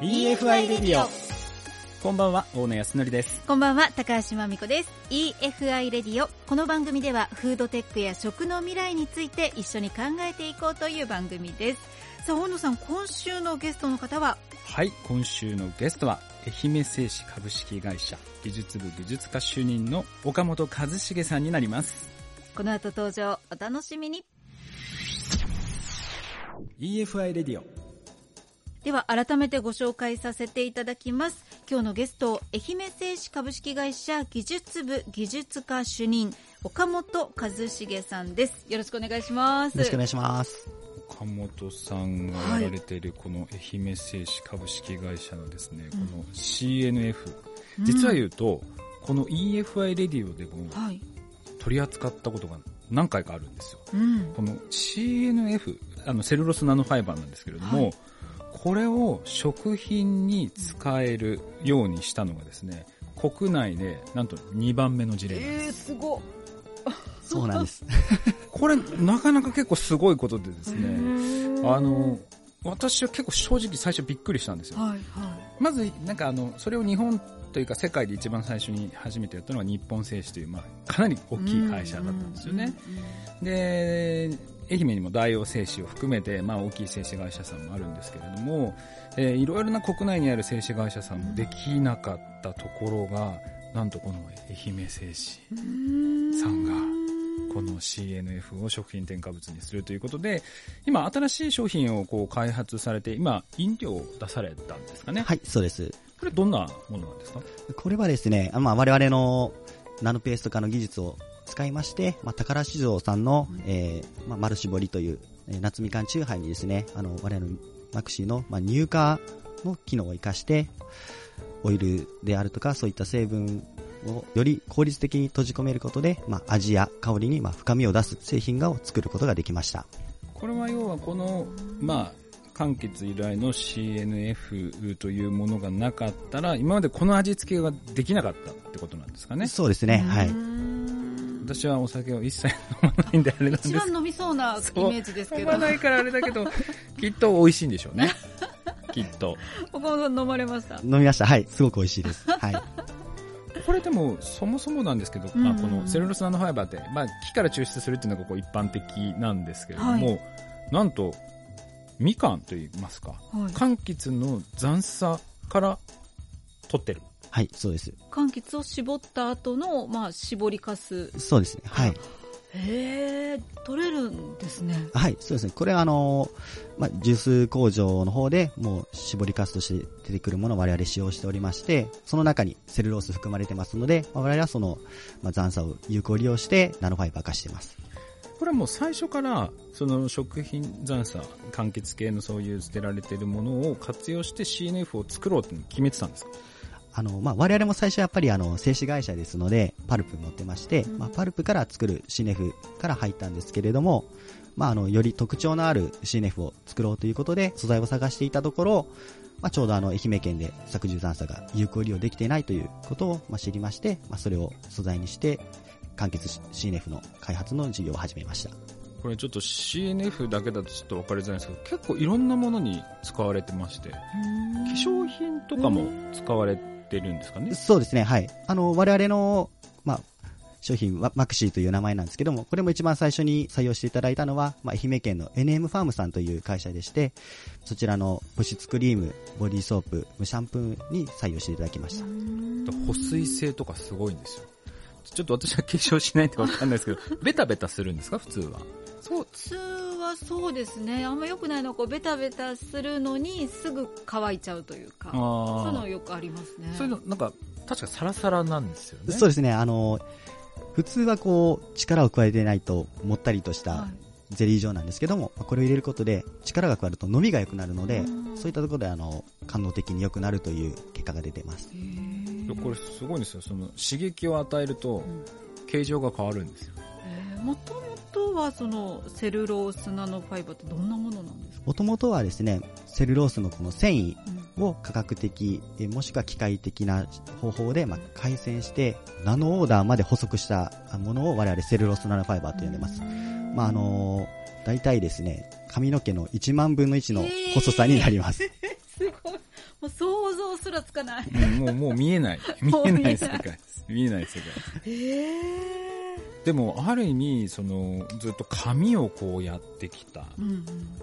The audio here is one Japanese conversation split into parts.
EFI レディオこんばんは大野康則です。こんばんは高橋真美子です。EFI レディオこの番組ではフードテックや食の未来について一緒に考えていこうという番組です。さあ大野さん今週のゲストの方は？はい今週のゲストは愛媛製紙株式会社技術部技術科主任の岡本和重さんになります。この後登場お楽しみに。EFI レディオでは改めてご紹介させていただきます。今日のゲスト愛媛製紙株式会社技術部技術科主任岡本和重さんです。よろしくお願いします。よろしくお願いします。岡本さんがやられているこの愛媛製紙株式会社のですね、この CNF、うん、実は言うと、この EFI レディオでも取り扱ったことが何回かあるんですよ。うん、この CNF、あのセルロスナノファイバーなんですけれども、はい、これを食品に使えるようにしたのがですね、国内でなんと2番目の事例なんです。えー、すごそうなんです。これ、なかなか結構すごいことでですね、あの、私は結構正直最初びっくりしたんですよ。はいはい、まず、なんかあの、それを日本というか世界で一番最初に初めてやったのは日本製紙という、まあ、かなり大きい会社だったんですよね。で、愛媛にも大王製紙を含めて、まあ、大きい製紙会社さんもあるんですけれども、えー、いろいろな国内にある製紙会社さんもできなかったところが、なんとこの愛媛製紙さんが、この CNF を食品添加物にするということで、今新しい商品をこう開発されて、今飲料を出されたんですかね？はい、そうです。これどんなものなんですか？これはですね、まあ我々のナノペースト化の技術を使いまして、まあ、宝酒造さんの、えー、まあ、丸絞りという、えー、夏みかんチューハイにですね、あの、我々のマクシーの、まあ、乳化の機能を活かして、オイルであるとか、そういった成分をより効率的に閉じ込めることで、まあ、味や香りにまあ深みを出す製品を作ることができました。これは要はこの、まあ、柑橘由来の CNF というものがなかったら、今までこの味付けができなかったってことなんですかね。そうですね、はい。私はお酒を一切飲まないんであれなんです一番飲みそうなイメージですけど。飲まないからあれだけど、きっと美味しいんでしょうね。きっと。岡本さん飲まれました？飲みました。はい。すごく美味しいです。はい。これでも、そもそもなんですけど、うん、まあ、このセルロスナノファイバーって、まあ、木から抽出するっていうのがこう一般的なんですけれども、はい、なんと、みかんといいますか、はい、柑橘の残差から取ってる。はい、そうです。柑橘を絞った後の、まあ、絞りかす。そうですね。はい。へえ、取れるんですね。はい、そうですね。これはあの、まあ、ジュース工場の方でもう絞りかすとして出てくるものを我々使用しておりまして、その中にセルロース含まれてますので、我々はその、まあ、残差を有効利用してナノファイバー化しています。これはもう最初から、その食品残差、柑橘系のそういう捨てられているものを活用して CNF を作ろうって決めてたんですか？あの、まあ、我々も最初やっぱりあの、製紙会社ですので、パルプ持ってまして、まあ、パルプから作るシネフから入ったんですけれども、まあ、あの、より特徴のあるシネフを作ろうということで、素材を探していたところ、まあ、ちょうどあの、愛媛県で削除残差が有効利用できていないということを、まあ、知りまして、まあ、それを素材にして、完結 CNF の開発の事業を始めました。これちょっと CNF だけだとちょっと分かりづらいんですけど、結構いろんなものに使われてまして、化粧品とかも使われてってるんですかね？そうですね、はい。あの、我々の、まあ、商品はマクシーという名前なんですけども、これも一番最初に採用していただいたのは、まあ、愛媛県の NM ファームさんという会社でして、そちらの保湿クリーム、ボディーソープ、シャンプーに採用していただきました。保水性とかすごいんですよ。ちょっと私は化粧しないんでわかんないですけど、ベタベタするんですか？普通は。そう、普通はそうですね。あんま良くないのはこうベタベタするのにすぐ乾いちゃうというか、そういうのよくありますね。そういうのなんか確かサラサラなんですよね。そうですね。あの普通はこう力を加えてないともったりとしたゼリー状なんですけども、これを入れることで力が加わると伸びが良くなるので、そういったところであの感動的に良くなるという結果が出ています。これすごいんですよ。その刺激を与えると形状が変わるんですよ。もともとはそのセルロースナノファイバーってどんなものなんですか？もともとはですね、セルロースのこの繊維を科学的、うん、もしくは機械的な方法で、まあ、改善して、ナノオーダーまで細くしたものを我々セルロースナノファイバーと呼んでます。まあ、あのー、大体ですね、髪の毛の1万分の1の細さになります。えー、すごい。もう想像すらつかない。もう、もう見えない。見えない世界です。見えない世界。えー、でも、ある意味、その、ずっと紙をこうやってきた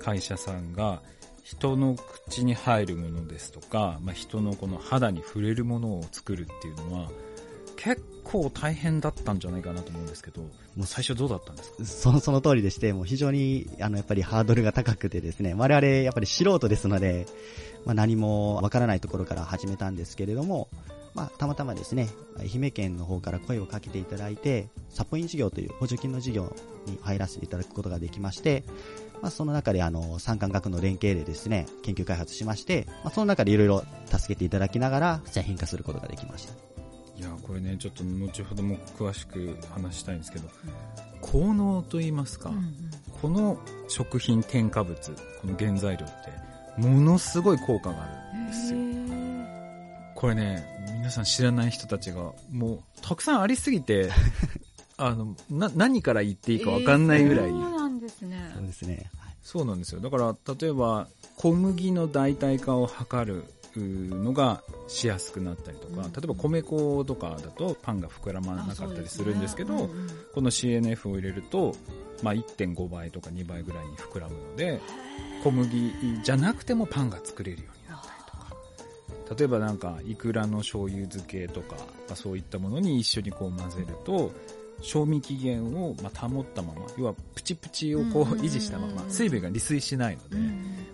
会社さんが、人の口に入るものですとか、まあ、人のこの肌に触れるものを作るっていうのは、結構大変だったんじゃないかなと思うんですけど、もう最初どうだったんですか？その、その通りでして、もう非常に、あの、やっぱりハードルが高くてですね、我々やっぱり素人ですので、まあ、何もわからないところから始めたんですけれども、まあ、たまたまですね、愛媛県の方から声をかけていただいて、サポイン事業という補助金の事業に入らせていただくことができまして、まあ、その中であの、産官学の連携でですね、研究開発しまして、まあ、その中でいろいろ助けていただきながら、製品化することができました。いやこれねちょっと後ほども詳しく話したいんですけど、効能といいますか、うんうん、この食品添加物この原材料ってものすごい効果があるんですよ。これね皆さん知らない人たちがもうたくさんありすぎて あのな何から言っていいか分かんないぐらい、えー、そうなんですね。そうですね。そうなんですよ。だから例えば小麦の代替化を図るのがしやすくなったりとか、例えば米粉とかだとパンが膨らまなかったりするんですけど、ねうんうん、この CNF を入れると、まあ、1.5倍とか2倍ぐらいに膨らむので小麦じゃなくてもパンが作れるように例えばなんかいくらの醤油漬けとか、まあ、そういったものに一緒にこう混ぜると賞味期限をま保ったまま要はプチプチをこう維持したまま水分が利水しないので、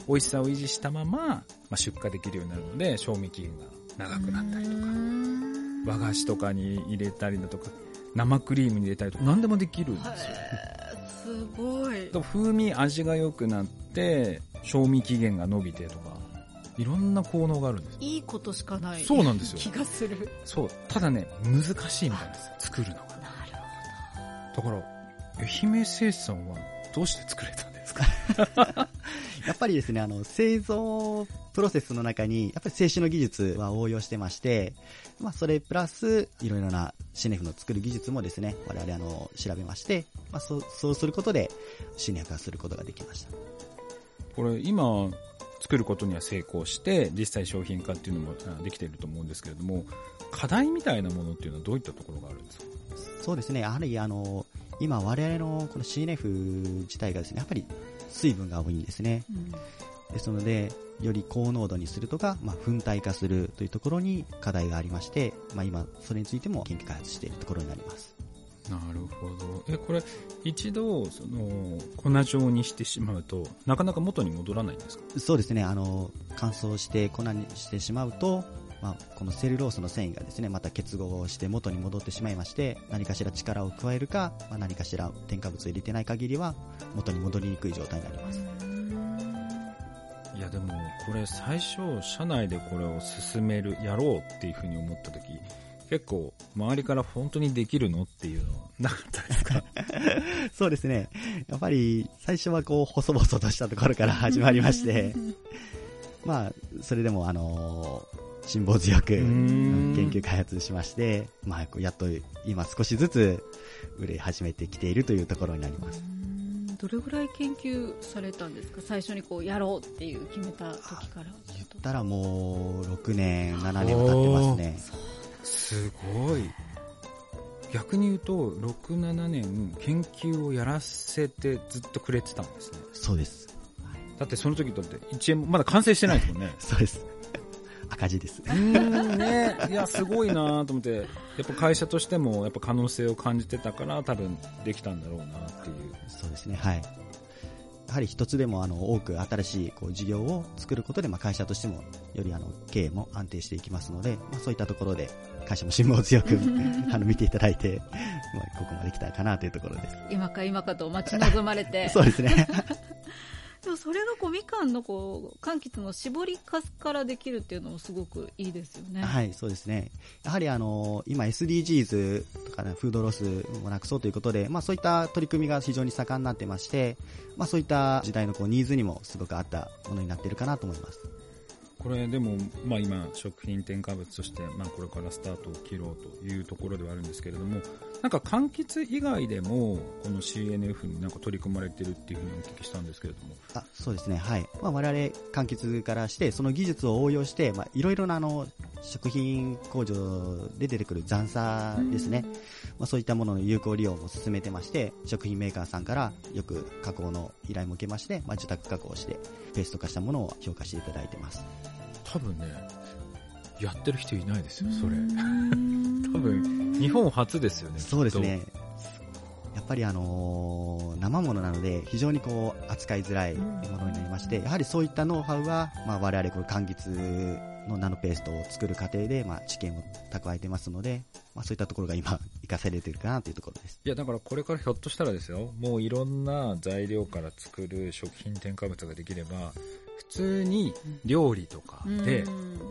美味しさを維持したまま、まあ、出荷できるようになるので賞味期限が長くなったりとか和菓子とかに入れたりだとか生クリームに入れたりとか何でもできるんですよ。すごい。風味味が良くなって賞味期限が伸びてとかいろんな効能があるんですいいことしかないそうなんですよ。気がする。そうただね難しいみたいです作るのが。だから、愛媛製産はどうして作れたんですか？やっぱりですね、あの、製造プロセスの中に、やっぱり静止の技術は応用してまして、まあ、それプラス、いろいろなシネフの作る技術もですね、我々あの、調べまして、まあ、そう、そうすることで、シネフ化することができました。これ、今、作ることには成功して、実際商品化っていうのもできていると思うんですけれども、課題みたいなものっていうのはどういったところがあるんですか？そうですね、やはりあの、今我々のこの CNF 自体がですね、やっぱり水分が多いんですね。うん、ですので、より高濃度にするとか、まあ、粉体化するというところに課題がありまして、まあ、今、それについても研究開発しているところになります。なるほど。え、これ、一度、その、粉状にしてしまうと、なかなか元に戻らないんですか？そうですね。あの、乾燥して粉にしてしまうと、まあ、このセルロースの繊維がですね、また結合して元に戻ってしまいまして、何かしら力を加えるか、まあ、何かしら添加物を入れてない限りは、元に戻りにくい状態になります。いやでも、これ最初、社内でこれを進める、やろうっていうふうに思った時、結構、周りから本当にできるのっていうのはなかったですか？そうですね。やっぱり、最初はこう、細々としたところから 始まりまして、まあ、それでも、あのー辛抱強く研究開発しまして、まあ、やっと今少しずつ売れ始めてきているというところになります。どれぐらい研究されたんですか？最初にこうやろうっていう決めた時から。言ったらもう6年7年は経ってますねすごい。逆に言うと67年研究をやらせてずっとくれてたんですね。そうです。だってその時だって1円もまだ完成してないですもんね。そうです。赤字です。うんね、いや、すごいなと思って、やっぱ会社としてもやっぱ可能性を感じてたから多分できたんだろうなっていう。そうですね、はい。やはり一つでもあの多く新しいこう事業を作ることで、まあ、会社としてもよりあの経営も安定していきますので、まあ、そういったところで会社も辛抱強くあの見ていただいて、まあ、ここまで来たかなというところです。今か今かと待ち望まれて。そうですね。でもそれがこうみかんのこう柑橘の絞りかすからできるっていうのもすごくいいですよね。はい、そうですね。やはりあの今 SDGs とか、ね、フードロスをなくそうということで、まあそういった取り組みが非常に盛んになってまして、まあそういった時代のこうニーズにもすごく合ったものになっているかなと思います。これでも、まあ今、食品添加物として、まあこれからスタートを切ろうというところではあるんですけれども、なんか柑橘以外でも、この CNF になんか取り組まれてるっていうふうにお聞きしたんですけれども。あそうですね、はい。まあ我々柑橘からして、その技術を応用して、まあいろいろなあの、食品工場で出てくる残差ですね。まあそういったものの有効利用も進めてまして、食品メーカーさんからよく加工の依頼も受けまして、まあ受託加工して、ペースト化したものを評価していただいてます。多分ね、やってる人いないですよ、それ。多分、日本初ですよね。そうですね。やっぱりあのー、生ものなので非常にこう扱いづらいものになりまして、やはりそういったノウハウは、まあ、我々この柑橘のナノペーストを作る過程で、まあ、知見を蓄えてますので、まあ、そういったところが今、生かされてるかなというところです。いや、だからこれからひょっとしたらですよ、もういろんな材料から作る食品添加物ができれば、普通に料理とかで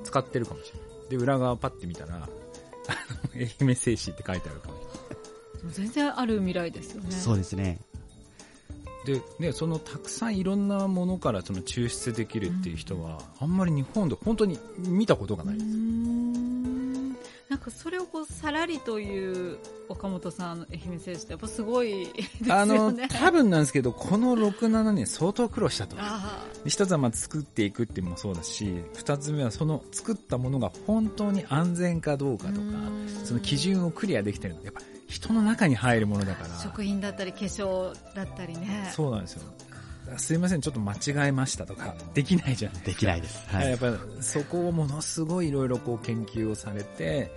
使ってるかもしれない。で、裏側パッて見たら、あの、愛媛製紙って書いてあるかもしれない。全然ある未来ですよね。そうですね。で、ね、そのたくさんいろんなものからその抽出できるっていう人は、あんまり日本で本当に見たことがないです。かそれをこうさらりという岡本さん愛媛選手ってやっぱすごいですよね。あの、多分なんですけど、この6、7年相当苦労したと。一つはまあ作っていくっていうのもそうだし、二つ目はその作ったものが本当に安全かどうかとか、その基準をクリアできてるの。やっぱ人の中に入るものだから。食品だったり化粧だったりね。そうなんですよ。すいません、ちょっと間違えましたとか、できないじゃないできないです。はい。やっぱそこをものすごいいろいろこう研究をされて、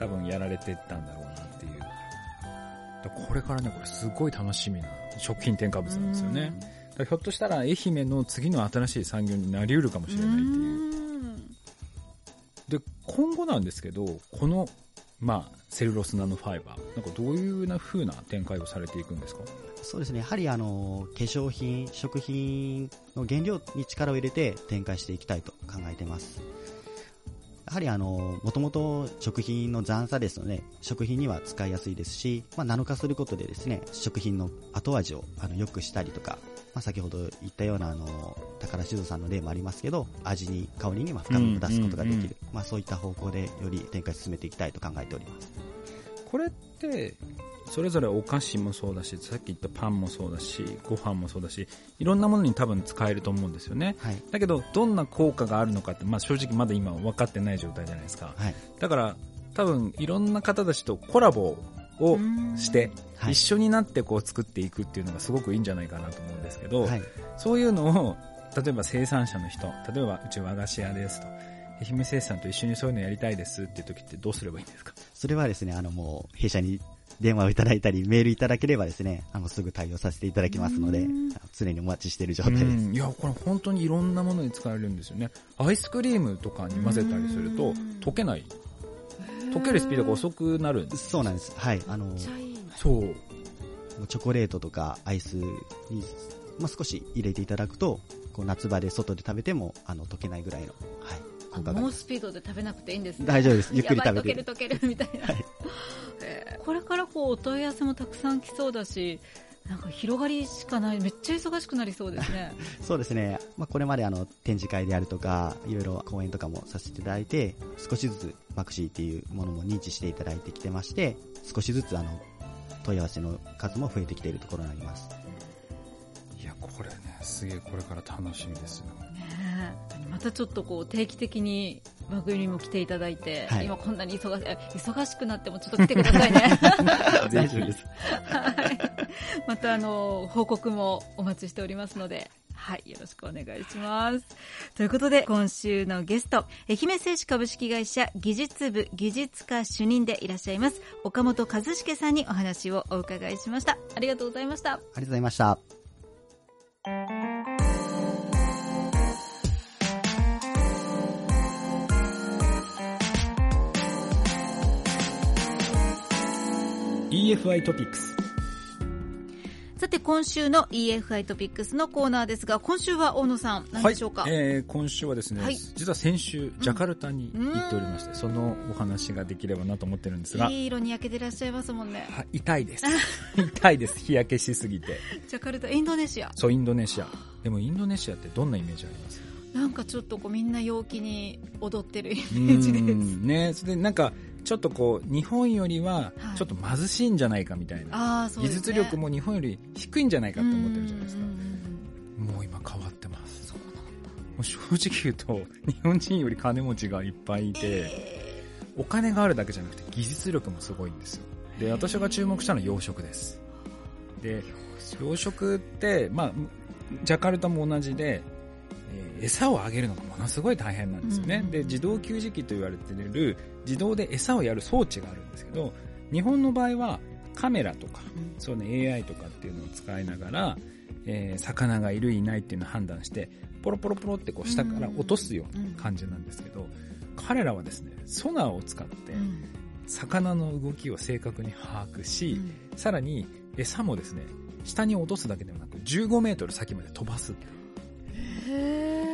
多分やられてったんだろうなっていう。これからね、これすごい楽しみな食品添加物なんですよね。ひょっとしたら愛媛の次の新しい産業になりうるかもしれないっていう。で、今後なんですけど、この、まあ、セルロスナノファイバー、なんかどういうな風な展開をされていくんですか？そうですね。やはりあの、化粧品、食品の原料に力を入れて展開していきたいと考えています。やはりあの、もともと食品の残差ですので、食品には使いやすいですし、まあ、ナノ化することでですね、食品の後味をあの良くしたりとか、まあ、先ほど言ったようなあの、宝酒造さんの例もありますけど、味に、香りにま深みを出すことができる。まあ、そういった方向でより展開進めていきたいと考えております。これって、それぞれお菓子もそうだし、さっき言ったパンもそうだし、ご飯もそうだし、いろんなものに多分使えると思うんですよね。はい、だけど、どんな効果があるのかって、まあ正直まだ今分かってない状態じゃないですか。はい、だから、多分いろんな方たちとコラボをして、一緒になってこう作っていくっていうのがすごくいいんじゃないかなと思うんですけど、はい、そういうのを、例えば生産者の人、例えばうち和菓子屋ですと。愛媛生産と一緒にそういうのやりたいですっていう時ってどうすればいいんですか？それはですね、あのもう弊社に電話をいただいたり、メールいただければですね、あの、すぐ対応させていただきますので、常にお待ちしている状態です。いや、これ本当にいろんなものに使えるんですよね。アイスクリームとかに混ぜたりすると、溶けない。溶けるスピードが遅くなるんです。そうなんです。はい。あの、そう。チョコレートとかアイスに、まあ、少し入れていただくと、こう夏場で外で食べても、あの、溶けないぐらいの、はい。猛スピードで食べなくていいんですね。大丈夫です。ゆっくり食べて。溶ける溶けるみたいな。はい、えー、これからこうお問い合わせもたくさん来そうだし、なんか広がりしかない、めっちゃ忙しくなりそうですね。そうですね。まあ、これまであの展示会であるとか、いろいろ講演とかもさせていただいて、少しずつバクシーっていうものも認知していただいてきてまして、少しずつあの問い合わせの数も増えてきているところになります。いや、これね、すげえこれから楽しみですよ。またちょっとこう定期的に番組にも来ていただいて、はい、今こんなに忙し忙しくなってもちょっと来てくださいね。大丈夫です。はい。またあの、報告もお待ちしておりますので、はい、よろしくお願いします。ということで、今週のゲスト、愛媛製紙株式会社技術部技術科主任でいらっしゃいます、岡本和茂さんにお話をお伺いしました。ありがとうございました。ありがとうございました。EFI トピックスさて今週の EFI トピックスのコーナーですが今週は大野さん何でしょうか、はい、えー、今週はですね、はい、実は先週ジャカルタに行っておりまして、うん、そのお話ができればなと思ってるんですが。いい色に焼けてらっしゃいますもんね。は痛いです。痛いです。日焼けしすぎて。ジャカルタインドネシア。そうインドネシア。でもインドネシアってどんなイメージあります？なんかちょっとこうみんな陽気に踊ってるイメージです。ね、それでなんかちょっとこう日本よりはちょっと貧しいんじゃないかみたいな、はい、技術力も日本より低いんじゃないかと思ってるじゃないですか。もう今変わってます。そうなんだ。もう正直言うと 日本人より金持ちがいっぱいいて、えー、お金があるだけじゃなくて技術力もすごいんですよ。で、私が注目したのは養殖です。で、養殖って、まあ、ジャカルタも同じで、えー、餌をあげるのがものすごい大変なんですよね、うん。うん、で自動給餌器と言われている自動で餌をやる装置があるんですけど日本の場合はカメラとか、うん、そうね AI とかっていうのを使いながら、えー、魚がいるいないっていうのを判断してポロポロポロってこう下から落とすような感じなんですけど、彼らはですねソナーを使って、魚の動きを正確に把握し、さらに餌もですね下に落とすだけではなく15メートル先まで飛ばす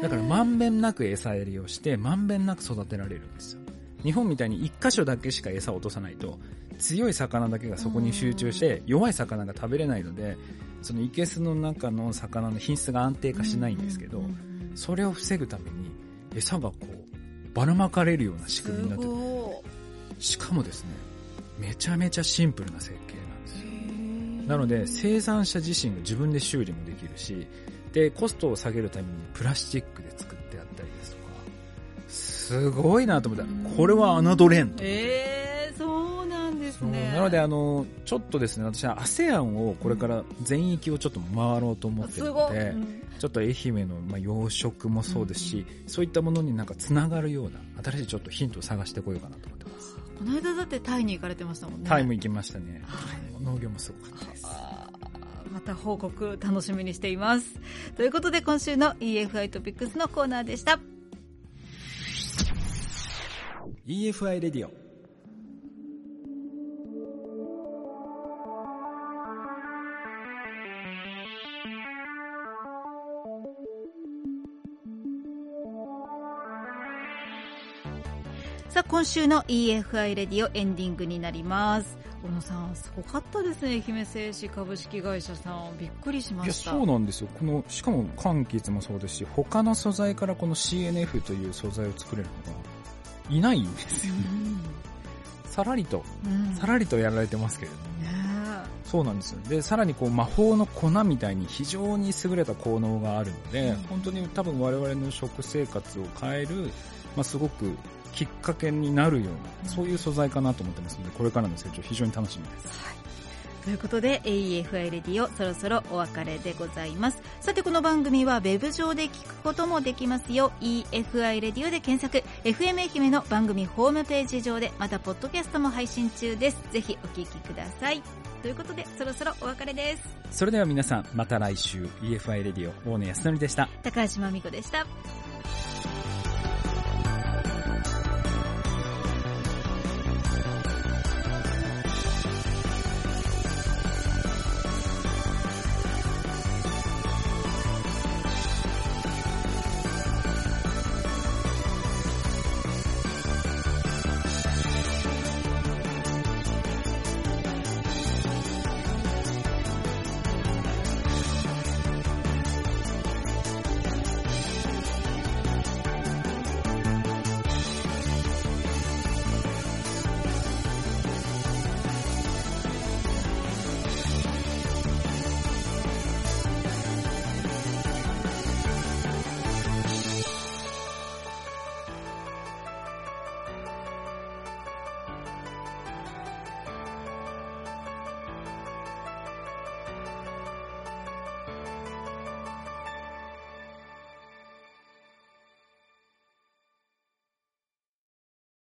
だからまんべんなく餌やりをしてまんべんなく育てられるんですよ。日本みたいに1箇所だけしか餌を落とさないと強い魚だけがそこに集中して弱い魚が食べれないのでその生けの中の魚の品質が安定化しないんですけどそれを防ぐために餌がこうばらまかれるような仕組みになってしかもですねめちゃめちゃシンプルな設計なんですよ。なので生産者自身が自分で修理もできるしで、コストを下げるためにプラスチックで作ってあったりですとか、すごいなと思った。これは侮れんと。ええー、そうなんですね。なので、あの、ちょっとですね、私は ASEAN をこれから全域をちょっと回ろうと思ってるので、うん、ちょっと愛媛の、まあ、養殖もそうですし、うん、そういったものになんかつながるような、新しいちょっとヒントを探してこようかなと思ってます。この間だってタイに行かれてましたもんね。タイも行きましたね。農業もすごかったです。た報告楽しみにしています。ということで今週の EFI トピックスのコーナーでした。EFI レディオ今週の EFI レディオエンディングになります小野さん、すごかったですね、愛媛製紙株式会社さん、びっくりしました。そうなんですよ。この、しかも柑橘もそうですし、他の素材からこの CNF という素材を作れるのがいないんですよね。さらりと、うん、さらりとやられてますけれども。そうなんですよ。で、さらにこう魔法の粉みたいに非常に優れた効能があるので、うん、本当に多分我々の食生活を変える、まあ、すごくきっかけになるような、そういう素材かなと思ってますので、これからの成長非常に楽しみです。はい。ということで AEFI レディオそろそろお別れでございます。さてこの番組はウェブ上で聞くこともできますよ。EFI レディオで検索。FM 愛媛の番組ホームページ上でまたポッドキャストも配信中です。ぜひお聞きください。ということでそろそろお別れです。それでは皆さんまた来週 EFI レディオ大野康則でした。高橋真美子でした